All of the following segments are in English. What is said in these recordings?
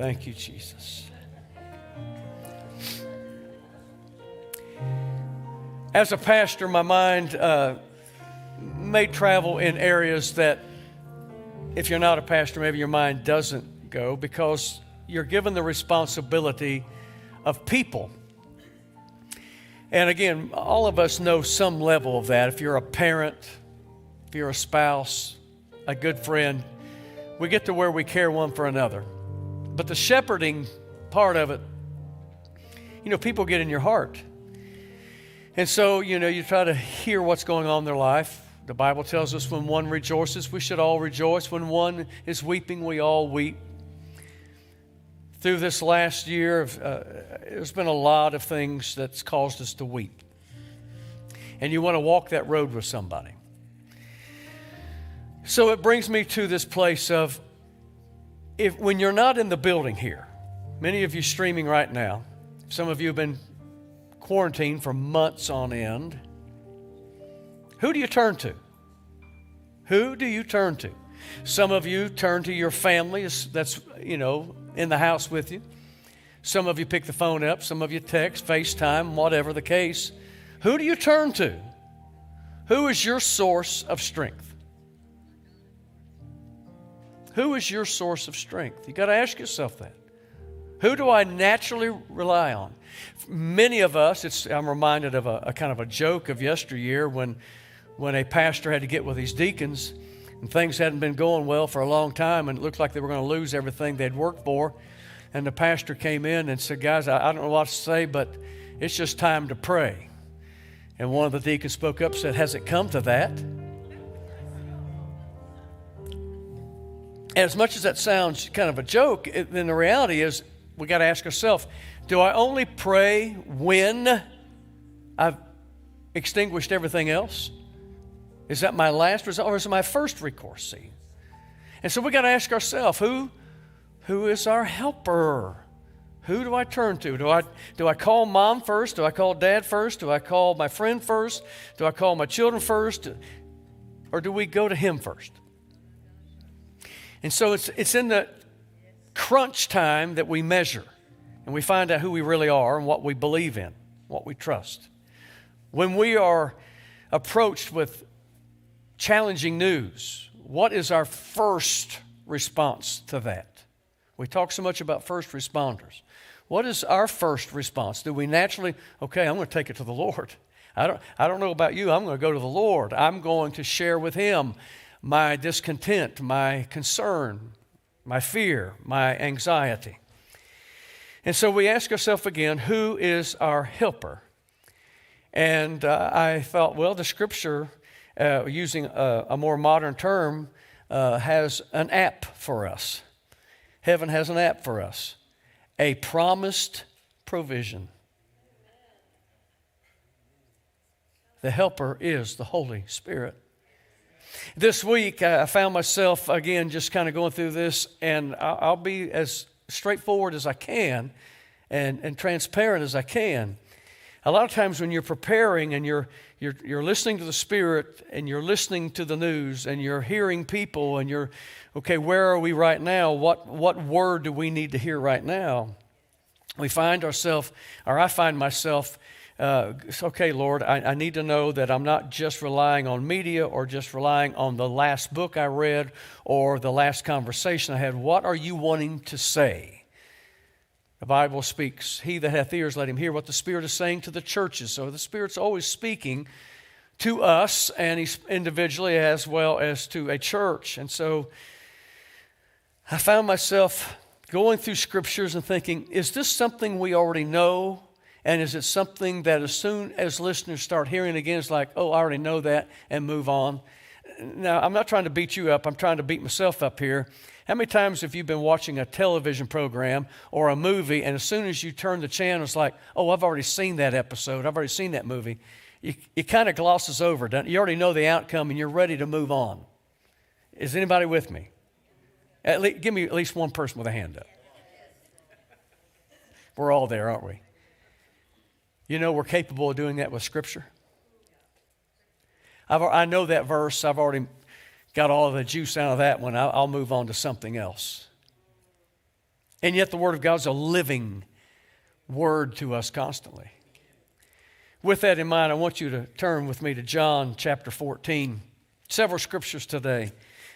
Thank you, Jesus. As a pastor, my mind uh, may travel in areas that, if you're not a pastor, maybe your mind doesn't go because you're given the responsibility of people. And again, all of us know some level of that. If you're a parent, if you're a spouse, a good friend, we get to where we care one for another. But the shepherding part of it, you know, people get in your heart. And so, you know, you try to hear what's going on in their life. The Bible tells us when one rejoices, we should all rejoice. When one is weeping, we all weep. Through this last year, uh, there's been a lot of things that's caused us to weep. And you want to walk that road with somebody. So it brings me to this place of if when you're not in the building here, many of you streaming right now, some of you have been quarantined for months on end. Who do you turn to? Who do you turn to? Some of you turn to your family that's, you know, in the house with you. Some of you pick the phone up, some of you text, FaceTime, whatever the case. Who do you turn to? Who is your source of strength? Who is your source of strength? You got to ask yourself that. Who do I naturally rely on? Many of us, it's, I'm reminded of a, a kind of a joke of yesteryear when, when a pastor had to get with his deacons and things hadn't been going well for a long time and it looked like they were going to lose everything they'd worked for. And the pastor came in and said, Guys, I, I don't know what to say, but it's just time to pray. And one of the deacons spoke up and said, Has it come to that? As much as that sounds kind of a joke, it, then the reality is we got to ask ourselves do I only pray when I've extinguished everything else? Is that my last resort or is it my first recourse? See? And so we got to ask ourselves who, who is our helper? Who do I turn to? Do I, do I call mom first? Do I call dad first? Do I call my friend first? Do I call my children first? Or do we go to him first? And so it's, it's in the crunch time that we measure and we find out who we really are and what we believe in, what we trust. When we are approached with challenging news, what is our first response to that? We talk so much about first responders. What is our first response? Do we naturally, okay, I'm going to take it to the Lord? I don't, I don't know about you. I'm going to go to the Lord. I'm going to share with Him my discontent, my concern, my fear, my anxiety. And so we ask ourselves again who is our helper? And uh, I thought, well, the scripture, uh, using a, a, more modern term, uh, has an app for us. Heaven has an app for us a promised provision. The helper is the Holy Spirit. This week, I found myself again just kind of going through this, and I'll be as straightforward as I can and, and transparent as I can. A lot of times, when you're preparing and you're, you're, you're listening to the Spirit and you're listening to the news and you're hearing people and you're, okay, where are we right now? What, what word do we need to hear right now? We find ourselves, or I find myself, uh, okay, Lord, I, I, need to know that I'm not just relying on media or just relying on the last book I read or the last conversation I had. What are you wanting to say? The Bible speaks, He that hath ears, let him hear what the Spirit is saying to the churches. So the Spirit's always speaking to us and He's individually as well as to a church. And so I found myself going through scriptures and thinking, is this something we already know? And is it something that as soon as listeners start hearing again, it's like, oh, I already know that, and move on? Now, I'm not trying to beat you up, I'm trying to beat myself up here. How many times have you been watching a television program or a movie, and as soon as you turn the channel, it's like, oh, I've already seen that episode, I've already seen that movie? You, it kind of glosses over, doesn't it? You already know the outcome, and you're ready to move on. Is anybody with me? Give me at least one person with a hand up. We're all there, aren't we? You know, we're capable of doing that with Scripture. I've, I know that verse. I've already got all the juice out of that one. I'll, I'll move on to something else. And yet, the Word of God is a living word to us constantly. With that in mind, I want you to turn with me to John chapter 14. Several scriptures today.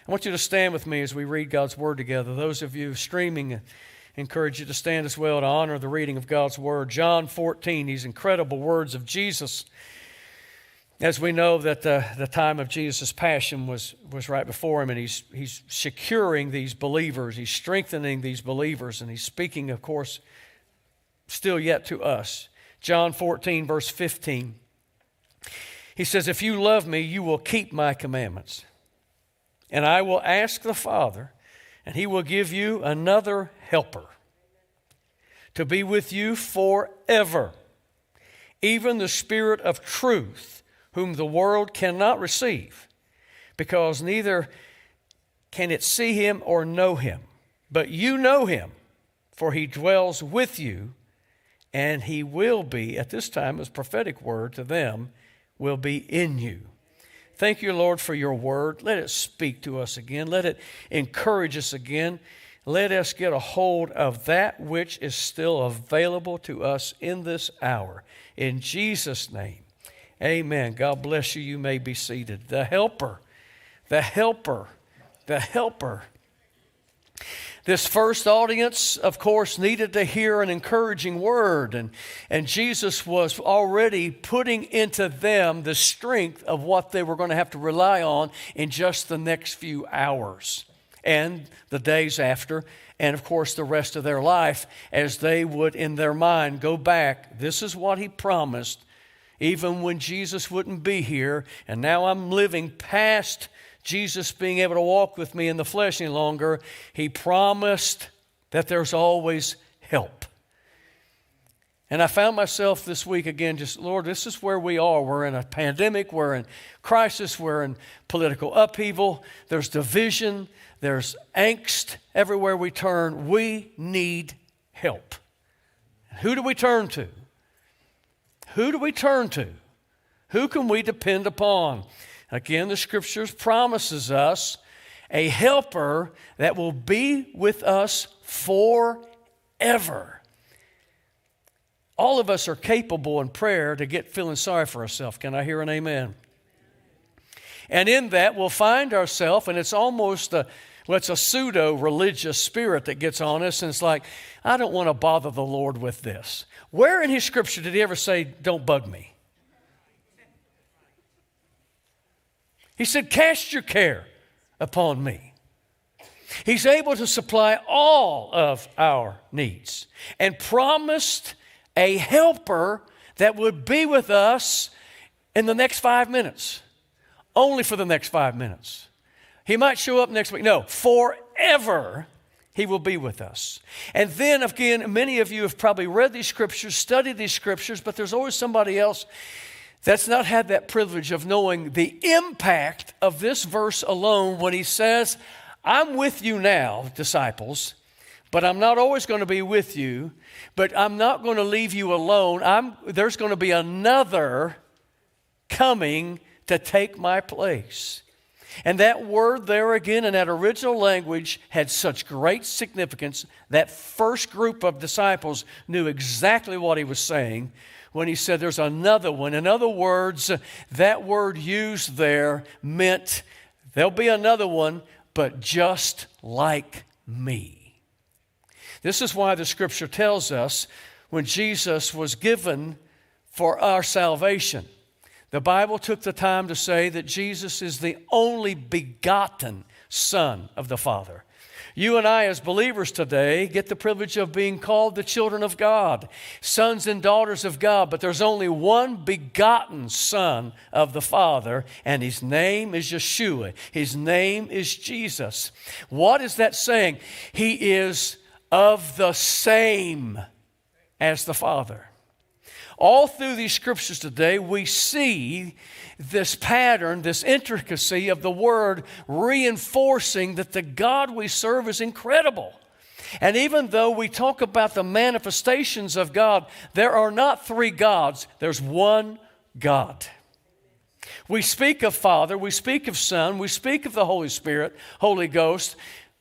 I want you to stand with me as we read God's Word together. Those of you streaming, encourage you to stand as well to honor the reading of God's Word. John 14, these incredible words of Jesus as we know that the, the time of Jesus' passion was, was right before him, and he's, he's securing these believers, he's strengthening these believers, and he's speaking, of course, still yet to us. John 14, verse 15. He says, If you love me, you will keep my commandments. And I will ask the Father, and he will give you another helper to be with you forever, even the Spirit of truth whom the world cannot receive, because neither can it see him or know him. But you know him, for he dwells with you, and he will be, at this time, as prophetic word to them, will be in you. Thank you, Lord, for your word. Let it speak to us again. Let it encourage us again. Let us get a hold of that which is still available to us in this hour. In Jesus' name. Amen. God bless you. You may be seated. The helper, the helper, the helper. This first audience, of course, needed to hear an encouraging word, and, and Jesus was already putting into them the strength of what they were going to have to rely on in just the next few hours and the days after, and of course, the rest of their life as they would, in their mind, go back. This is what He promised even when Jesus wouldn't be here, and now I'm living past Jesus being able to walk with me in the flesh any longer, He promised that there's always help. And I found myself this week again, just, Lord, this is where we are. We're in a pandemic, we're in crisis, we're in political upheaval, there's division, there's angst everywhere we turn. We need help. Who do we turn to? Who do we turn to? Who can we depend upon? Again, the scriptures promises us a helper that will be with us forever. All of us are capable in prayer to get feeling sorry for ourselves. Can I hear an amen? And in that, we'll find ourselves, and it's almost a well, it's a pseudo religious spirit that gets on us, and it's like, I don't want to bother the Lord with this. Where in His scripture did He ever say, Don't bug me? He said, Cast your care upon me. He's able to supply all of our needs and promised a helper that would be with us in the next five minutes, only for the next five minutes. He might show up next week. No, forever he will be with us. And then again, many of you have probably read these scriptures, studied these scriptures, but there's always somebody else that's not had that privilege of knowing the impact of this verse alone when he says, I'm with you now, disciples, but I'm not always going to be with you, but I'm not going to leave you alone. I'm, there's going to be another coming to take my place. And that word there again in that original language had such great significance. That first group of disciples knew exactly what he was saying when he said there's another one. In other words, that word used there meant there'll be another one, but just like me. This is why the scripture tells us when Jesus was given for our salvation the Bible took the time to say that Jesus is the only begotten Son of the Father. You and I, as believers today, get the privilege of being called the children of God, sons and daughters of God, but there's only one begotten Son of the Father, and his name is Yeshua. His name is Jesus. What is that saying? He is of the same as the Father. All through these scriptures today, we see this pattern, this intricacy of the word reinforcing that the God we serve is incredible. And even though we talk about the manifestations of God, there are not three gods, there's one God. We speak of Father, we speak of Son, we speak of the Holy Spirit, Holy Ghost,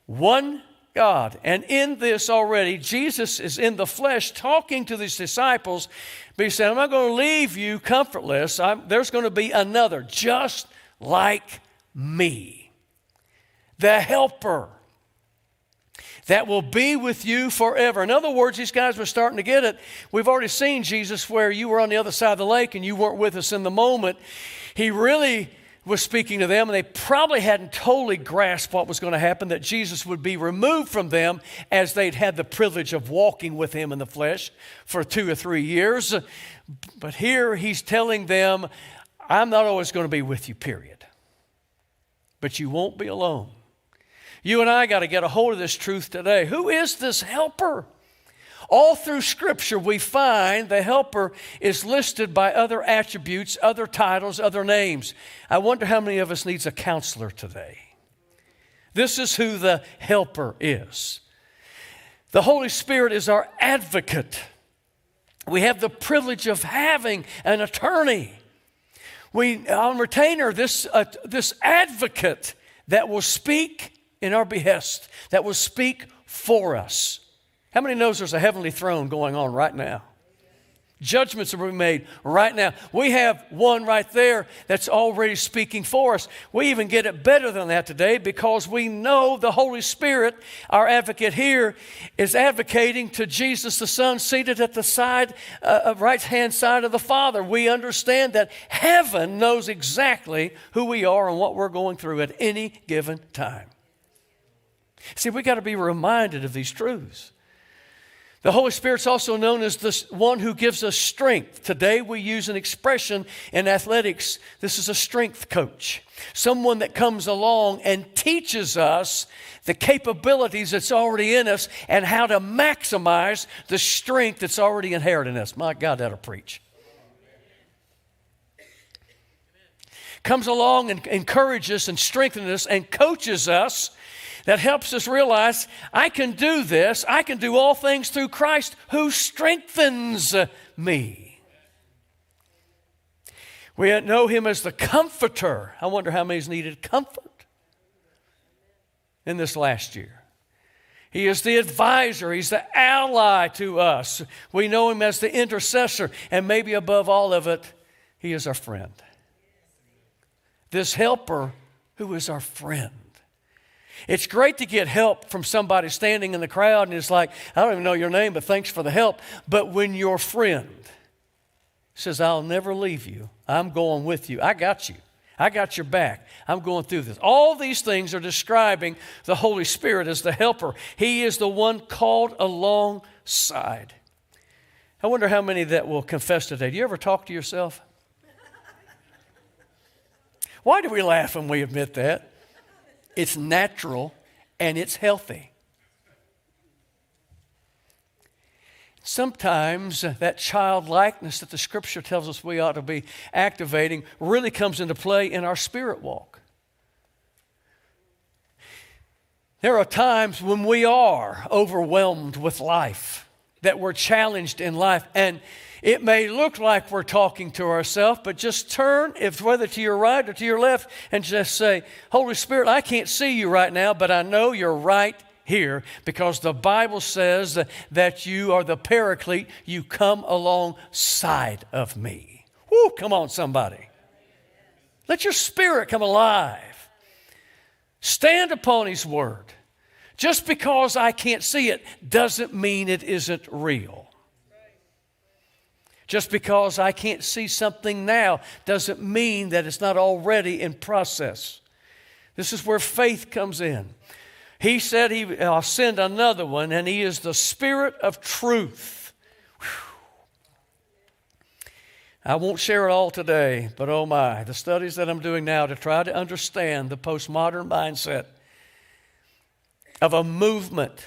one God. And in this already, Jesus is in the flesh talking to these disciples, but he said, I'm not going to leave you comfortless. I'm, there's going to be another just like me, the helper that will be with you forever. In other words, these guys were starting to get it. We've already seen Jesus where you were on the other side of the lake and you weren't with us in the moment. He really was speaking to them, and they probably hadn't totally grasped what was going to happen that Jesus would be removed from them as they'd had the privilege of walking with him in the flesh for two or three years. But here he's telling them, I'm not always going to be with you, period. But you won't be alone. You and I got to get a hold of this truth today. Who is this helper? All through Scripture, we find the helper is listed by other attributes, other titles, other names. I wonder how many of us needs a counselor today. This is who the helper is. The Holy Spirit is our advocate. We have the privilege of having an attorney. We on retainer this uh, this advocate that will speak in our behest, that will speak for us. How many knows there's a heavenly throne going on right now? Judgments are being made right now. We have one right there that's already speaking for us. We even get it better than that today because we know the Holy Spirit, our advocate here, is advocating to Jesus the Son seated at the side, uh, right hand side of the Father. We understand that heaven knows exactly who we are and what we're going through at any given time. See, we got to be reminded of these truths. The Holy Spirit's also known as the one who gives us strength. Today we use an expression in athletics. This is a strength coach, someone that comes along and teaches us the capabilities that's already in us and how to maximize the strength that's already inherent in us. My God, that'll preach. Comes along and encourages and strengthens us and coaches us that helps us realize I can do this. I can do all things through Christ who strengthens me. We know him as the comforter. I wonder how many's needed comfort in this last year. He is the advisor, he's the ally to us. We know him as the intercessor, and maybe above all of it, he is our friend. This helper who is our friend. It's great to get help from somebody standing in the crowd and it's like, I don't even know your name, but thanks for the help. But when your friend says, I'll never leave you, I'm going with you, I got you. I got your back. I'm going through this. All these things are describing the Holy Spirit as the helper. He is the one called alongside. I wonder how many that will confess today. Do you ever talk to yourself? Why do we laugh when we admit that? It's natural, and it's healthy. Sometimes that childlikeness that the scripture tells us we ought to be activating really comes into play in our spirit walk. There are times when we are overwhelmed with life, that we're challenged in life, and it may look like we're talking to ourselves, but just turn, if whether to your right or to your left, and just say, Holy Spirit, I can't see you right now, but I know you're right here because the Bible says that you are the paraclete. You come alongside of me. Whoo, come on, somebody. Let your spirit come alive. Stand upon His word. Just because I can't see it doesn't mean it isn't real. Just because I can't see something now doesn't mean that it's not already in process. This is where faith comes in. He said, he, I'll send another one, and He is the Spirit of truth. Whew. I won't share it all today, but oh my, the studies that I'm doing now to try to understand the postmodern mindset of a movement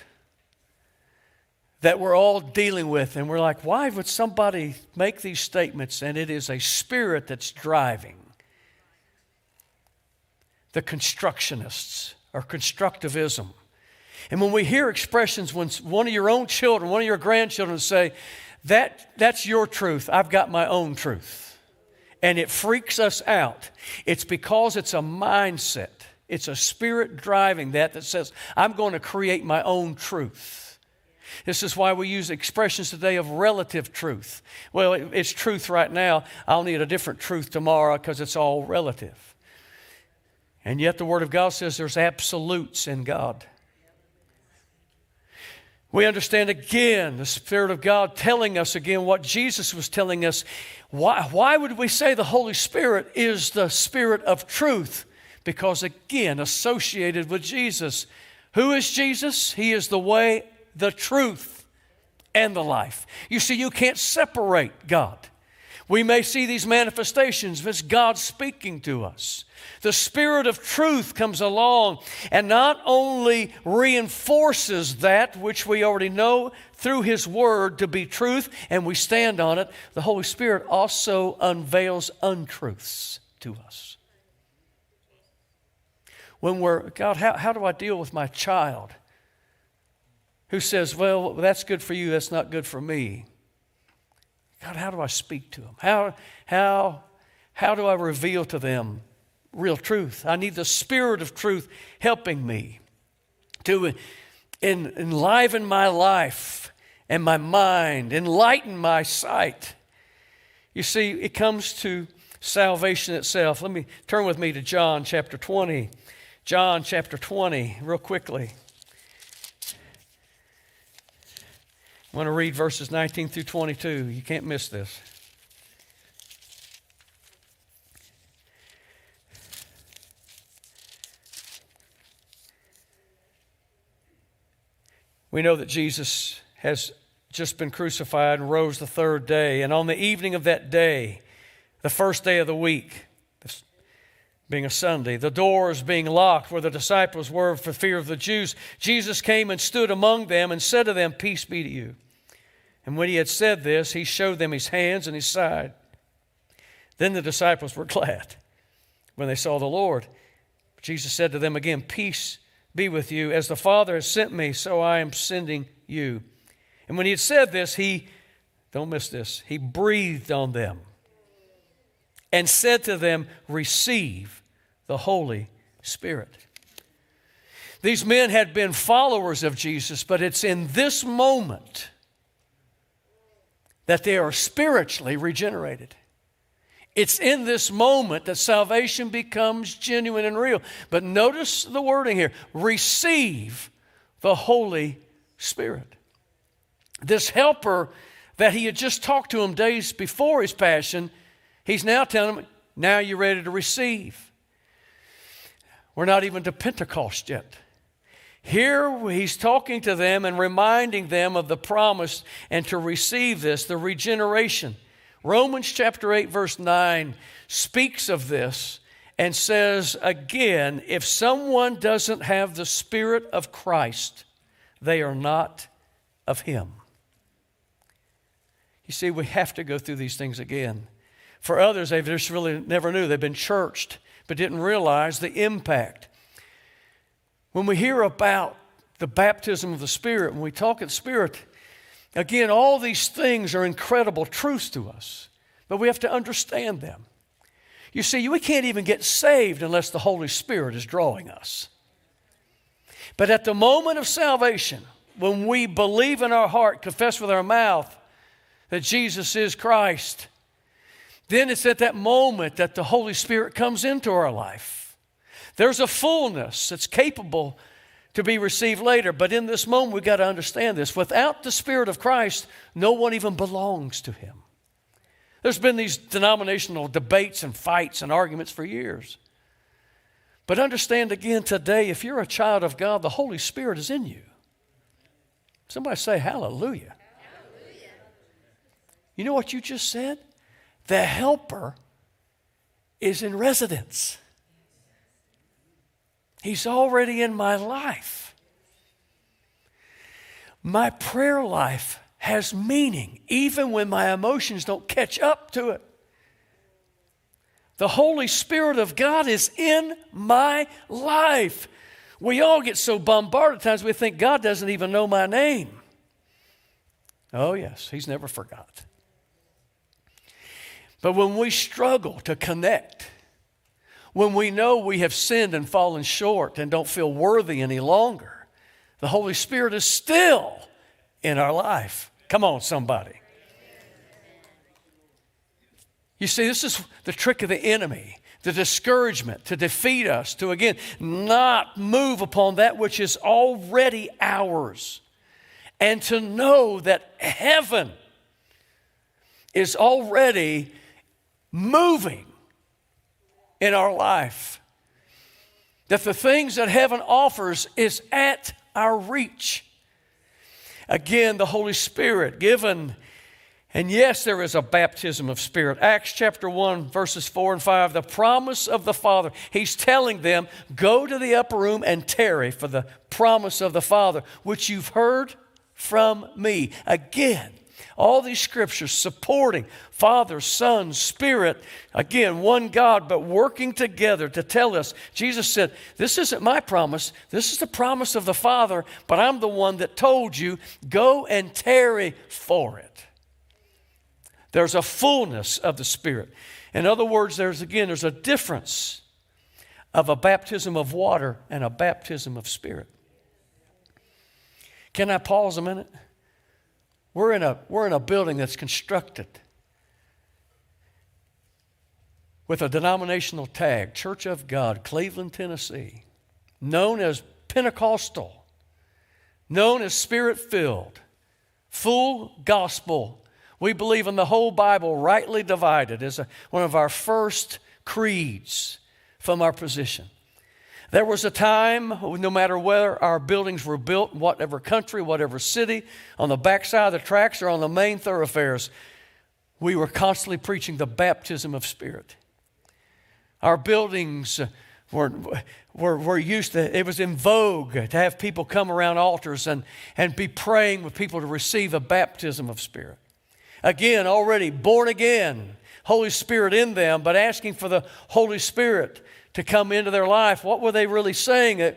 that we're all dealing with. And we're like, why would somebody make these statements? And it is a spirit that's driving the constructionists or constructivism. And when we hear expressions, when one of your own children, one of your grandchildren say, that, that's your truth, I've got my own truth. And it freaks us out. It's because it's a mindset. It's a spirit driving that that says, I'm going to create my own truth. This is why we use expressions today of relative truth. Well, it's truth right now. I'll need a different truth tomorrow because it's all relative. And yet the Word of God says there's absolutes in God. We understand again the Spirit of God telling us again what Jesus was telling us. Why, why would we say the Holy Spirit is the Spirit of truth? Because again, associated with Jesus. Who is Jesus? He is the way, the truth, and the life. You see, you can't separate God. We may see these manifestations, but it's God speaking to us. The Spirit of truth comes along and not only reinforces that which we already know through His Word to be truth, and we stand on it, the Holy Spirit also unveils untruths to us. When we're, God, how, how do I deal with my child who says, Well, that's good for you, that's not good for me? God, how do I speak to them? How, how, how do I reveal to them real truth? I need the Spirit of truth helping me to en- enliven my life and my mind, enlighten my sight. You see, it comes to salvation itself. Let me turn with me to John chapter 20. John chapter 20, real quickly. I want to read verses 19 through 22. You can't miss this. We know that Jesus has just been crucified and rose the third day. And on the evening of that day, the first day of the week, being a Sunday, the doors being locked where the disciples were for fear of the Jews, Jesus came and stood among them and said to them, Peace be to you. And when he had said this, he showed them his hands and his side. Then the disciples were glad when they saw the Lord. Jesus said to them again, Peace be with you. As the Father has sent me, so I am sending you. And when he had said this, he, don't miss this, he breathed on them and said to them, Receive the Holy Spirit. These men had been followers of Jesus, but it's in this moment that they are spiritually regenerated. It's in this moment that salvation becomes genuine and real. But notice the wording here receive the Holy Spirit. This helper that he had just talked to him days before his passion, he's now telling them, now you're ready to receive. We're not even to Pentecost yet. Here he's talking to them and reminding them of the promise and to receive this, the regeneration. Romans chapter 8, verse 9 speaks of this and says again if someone doesn't have the Spirit of Christ, they are not of Him. You see, we have to go through these things again. For others, they just really never knew. They've been churched, but didn't realize the impact. When we hear about the baptism of the Spirit, when we talk of Spirit, Again, all these things are incredible truths to us, but we have to understand them. You see, we can't even get saved unless the Holy Spirit is drawing us. But at the moment of salvation, when we believe in our heart, confess with our mouth that Jesus is Christ, then it's at that moment that the Holy Spirit comes into our life. There's a fullness that's capable to be received later. But in this moment, we've got to understand this. Without the Spirit of Christ, no one even belongs to Him. There's been these denominational debates and fights and arguments for years. But understand again today, if you're a child of God, the Holy Spirit is in you. Somebody say hallelujah. hallelujah. You know what you just said? The helper is in residence. He's already in my life. My prayer life has meaning, even when my emotions don't catch up to it. The Holy Spirit of God is in my life. We all get so bombarded at times we think God doesn't even know my name. Oh, yes, He's never forgot. But when we struggle to connect, when we know we have sinned and fallen short and don't feel worthy any longer, the Holy Spirit is still in our life. Come on, somebody. You see, this is the trick of the enemy the discouragement to defeat us, to again not move upon that which is already ours, and to know that heaven is already moving in our life. That the things that heaven offers is at our reach. Again, the Holy Spirit given. And yes, there is a baptism of spirit. Acts chapter 1, verses 4 and 5, the promise of the Father. He's telling them, go to the upper room and tarry for the promise of the Father, which you've heard from me. Again, all these scriptures supporting Father, Son, Spirit, again, one God, but working together to tell us. Jesus said, This isn't my promise, this is the promise of the Father, but I'm the one that told you, go and tarry for it. There's a fullness of the Spirit. In other words, there's again, there's a difference of a baptism of water and a baptism of Spirit. Can I pause a minute? We're in a, we're in a building that's constructed with a denominational tag, Church of God, Cleveland, Tennessee, known as Pentecostal, known as Spirit filled, full gospel. We believe in the whole Bible, rightly divided, is one of our first creeds from our position. There was a time, no matter where our buildings were built, whatever country, whatever city, on the backside of the tracks or on the main thoroughfares, we were constantly preaching the baptism of Spirit. Our buildings were, were, were used to, it was in vogue to have people come around altars and, and be praying with people to receive a baptism of Spirit. Again, already born again, Holy Spirit in them, but asking for the Holy Spirit to come into their life, what were they really saying? They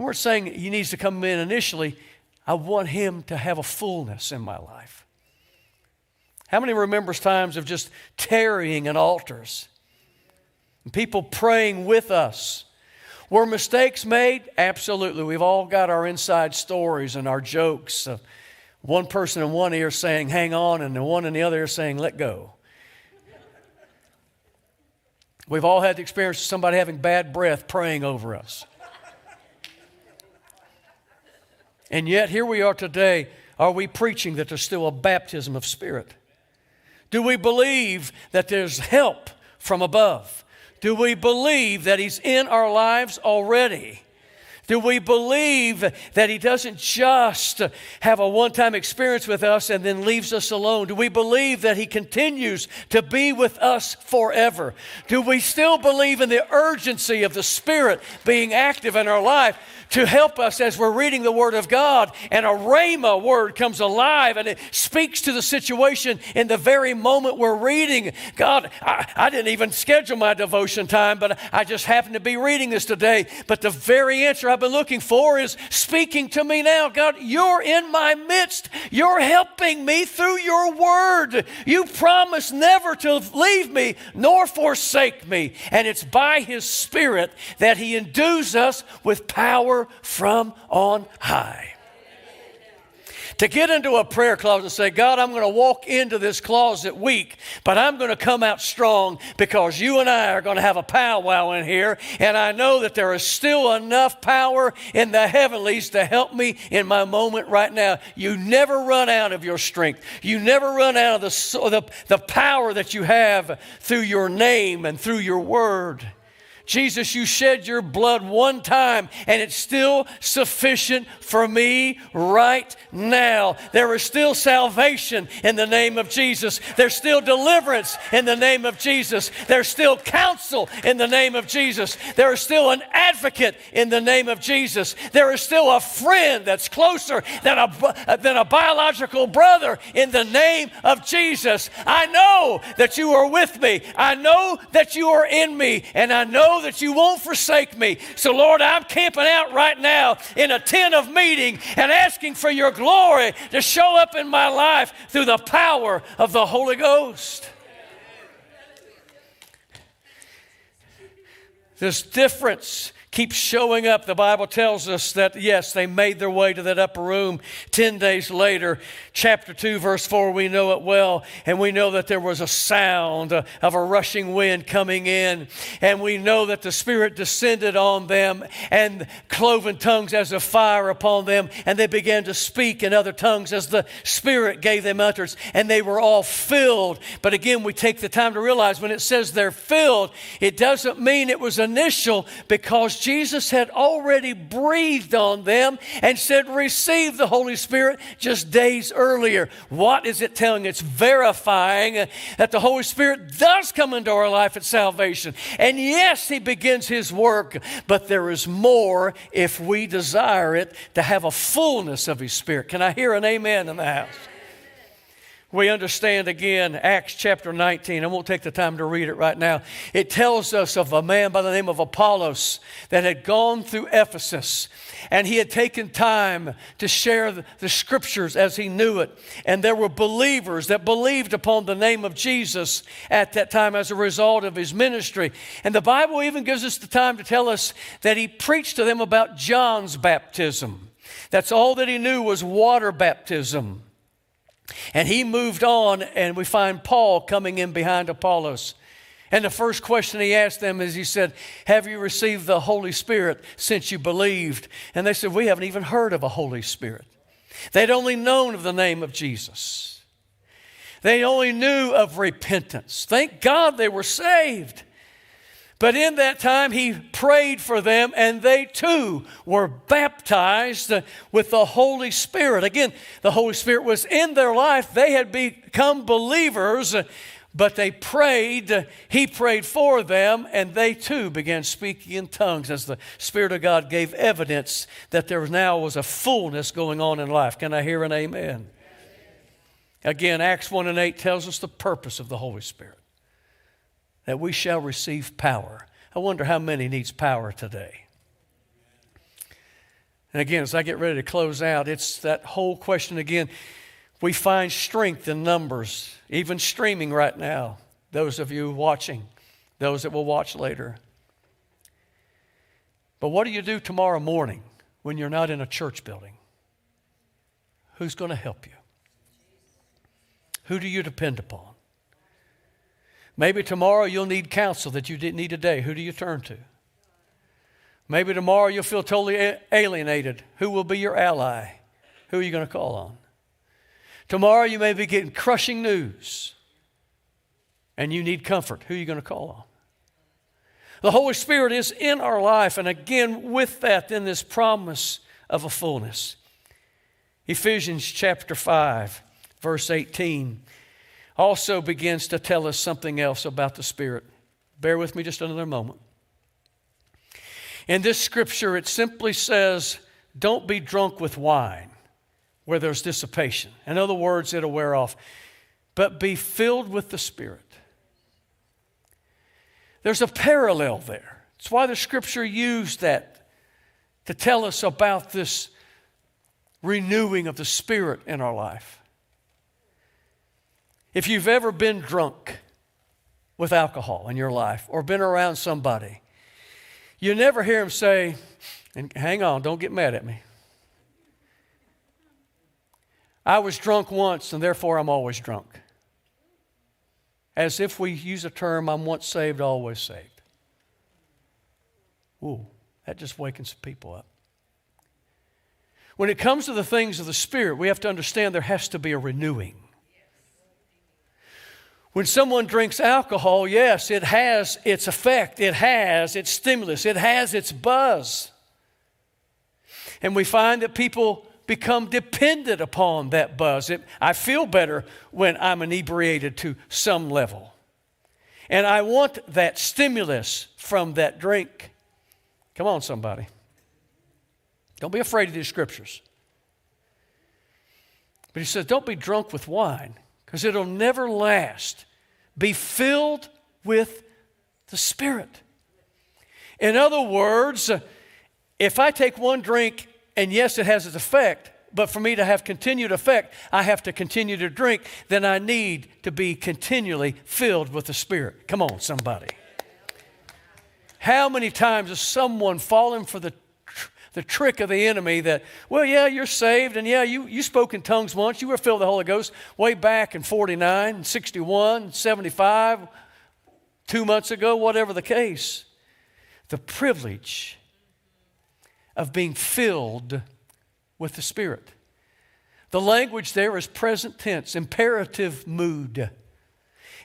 weren't saying he needs to come in initially. I want him to have a fullness in my life. How many remembers times of just tarrying in altars? And people praying with us. Were mistakes made? Absolutely. We've all got our inside stories and our jokes. Of one person in one ear saying, hang on, and the one in the other ear saying, let go. We've all had the experience of somebody having bad breath praying over us. And yet, here we are today. Are we preaching that there's still a baptism of spirit? Do we believe that there's help from above? Do we believe that He's in our lives already? Do we believe that He doesn't just have a one time experience with us and then leaves us alone? Do we believe that He continues to be with us forever? Do we still believe in the urgency of the Spirit being active in our life? To help us as we're reading the Word of God and a Rhema word comes alive and it speaks to the situation in the very moment we're reading. God, I, I didn't even schedule my devotion time, but I just happened to be reading this today. But the very answer I've been looking for is speaking to me now. God, you're in my midst. You're helping me through your Word. You promise never to leave me nor forsake me. And it's by His Spirit that He endues us with power power from on high. To get into a prayer closet and say, God, I'm going to walk into this closet weak, but I'm going to come out strong because you and I are going to have a powwow in here. And I know that there is still enough power in the heavenlies to help me in my moment right now. You never run out of your strength, you never run out of the, the, the power that you have through your name and through your word. Jesus, you shed your blood one time and it's still sufficient for me right now. There is still salvation in the name of Jesus. There's still deliverance in the name of Jesus. There's still counsel in the name of Jesus. There is still an advocate in the name of Jesus. There is still a friend that's closer than a, than a biological brother in the name of Jesus. I know that you are with me. I know that you are in me. And I know that you won't forsake me. So, Lord, I'm camping out right now in a tent of meeting and asking for your glory to show up in my life through the power of the Holy Ghost. This difference keeps showing up. The Bible tells us that, yes, they made their way to that upper room 10 days later. Chapter 2, verse 4, we know it well. And we know that there was a sound of a rushing wind coming in. And we know that the Spirit descended on them and cloven tongues as a fire upon them. And they began to speak in other tongues as the Spirit gave them utterance. And they were all filled. But again, we take the time to realize when it says they're filled, it doesn't mean it was initial because Jesus had already breathed on them and said, Receive the Holy Spirit just days earlier. What is it telling? It's verifying that the Holy Spirit does come into our life at salvation. And yes, He begins His work, but there is more if we desire it to have a fullness of His Spirit. Can I hear an amen in the house? We understand again Acts chapter 19. I won't take the time to read it right now. It tells us of a man by the name of Apollos that had gone through Ephesus and he had taken time to share the, scriptures as he knew it. And there were believers that believed upon the name of Jesus at that time as a result of his ministry. And the Bible even gives us the time to tell us that he preached to them about John's baptism. That's all that he knew was water baptism. And he moved on, and we find Paul coming in behind Apollos. And the first question he asked them is he said, Have you received the Holy Spirit since you believed? And they said, We haven't even heard of a Holy Spirit. They'd only known of the name of Jesus, they only knew of repentance. Thank God they were saved. But in that time, he prayed for them, and they too were baptized with the Holy Spirit. Again, the Holy Spirit was in their life. They had become believers, but they prayed. He prayed for them, and they too began speaking in tongues as the Spirit of God gave evidence that there now was a fullness going on in life. Can I hear an amen? Again, Acts 1 and 8 tells us the purpose of the Holy Spirit that we shall receive power. I wonder how many needs power today. And again, as I get ready to close out, it's that whole question again. We find strength in numbers, even streaming right now. Those of you watching, those that will watch later. But what do you do tomorrow morning when you're not in a church building? Who's going to help you? Who do you depend upon? Maybe tomorrow you'll need counsel that you didn't need today. Who do you turn to? Maybe tomorrow you'll feel totally alienated. Who will be your ally? Who are you going to call on? Tomorrow you may be getting crushing news and you need comfort. Who are you going to call on? The Holy Spirit is in our life, and again, with that, in this promise of a fullness. Ephesians chapter 5, verse 18 also begins to tell us something else about the Spirit. Bear with me just another moment. In this scripture, it simply says, Don't be drunk with wine where there's dissipation. In other words, it'll wear off. But be filled with the Spirit. There's a parallel there. It's why the scripture used that to tell us about this renewing of the Spirit in our life. If you've ever been drunk with alcohol in your life or been around somebody, you never hear them say, and hang on, don't get mad at me. I was drunk once and therefore I'm always drunk. As if we use a term, I'm once saved, always saved. Ooh, that just wakens people up. When it comes to the things of the Spirit, we have to understand there has to be a renewing. When someone drinks alcohol, yes, it has its effect, it has its stimulus, it has its buzz. And we find that people become dependent upon that buzz. It, I feel better when I'm inebriated to some level. And I want that stimulus from that drink. Come on, somebody. Don't be afraid of these scriptures. But he says, don't be drunk with wine because it'll never last. Be filled with the Spirit. In other words, if I take one drink, and yes, it has its effect, but for me to have continued effect, I have to continue to drink, then I need to be continually filled with the Spirit. Come on, somebody. How many times has someone fallen for the the trick of the enemy that, well, yeah, you're saved, and yeah, you, you spoke in tongues once, you were filled with the Holy Ghost way back in 49, 61, 75, two months ago, whatever the case. The privilege of being filled with the Spirit. The language there is present tense, imperative mood.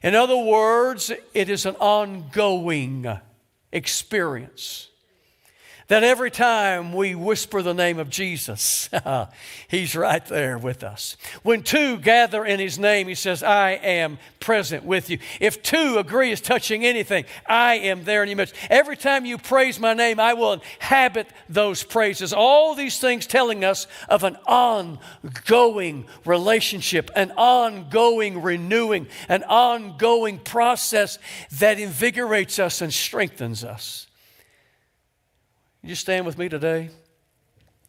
In other words, it is an ongoing experience that every time we whisper the name of Jesus, He's right there with us. When two gather in His name, He says, I am present with you. If two agree as touching anything, I am there in your midst. Every time you praise my name, I will inhabit those praises. All these things telling us of an ongoing relationship, an ongoing renewing, an ongoing process that invigorates us and strengthens us. You stand with me today?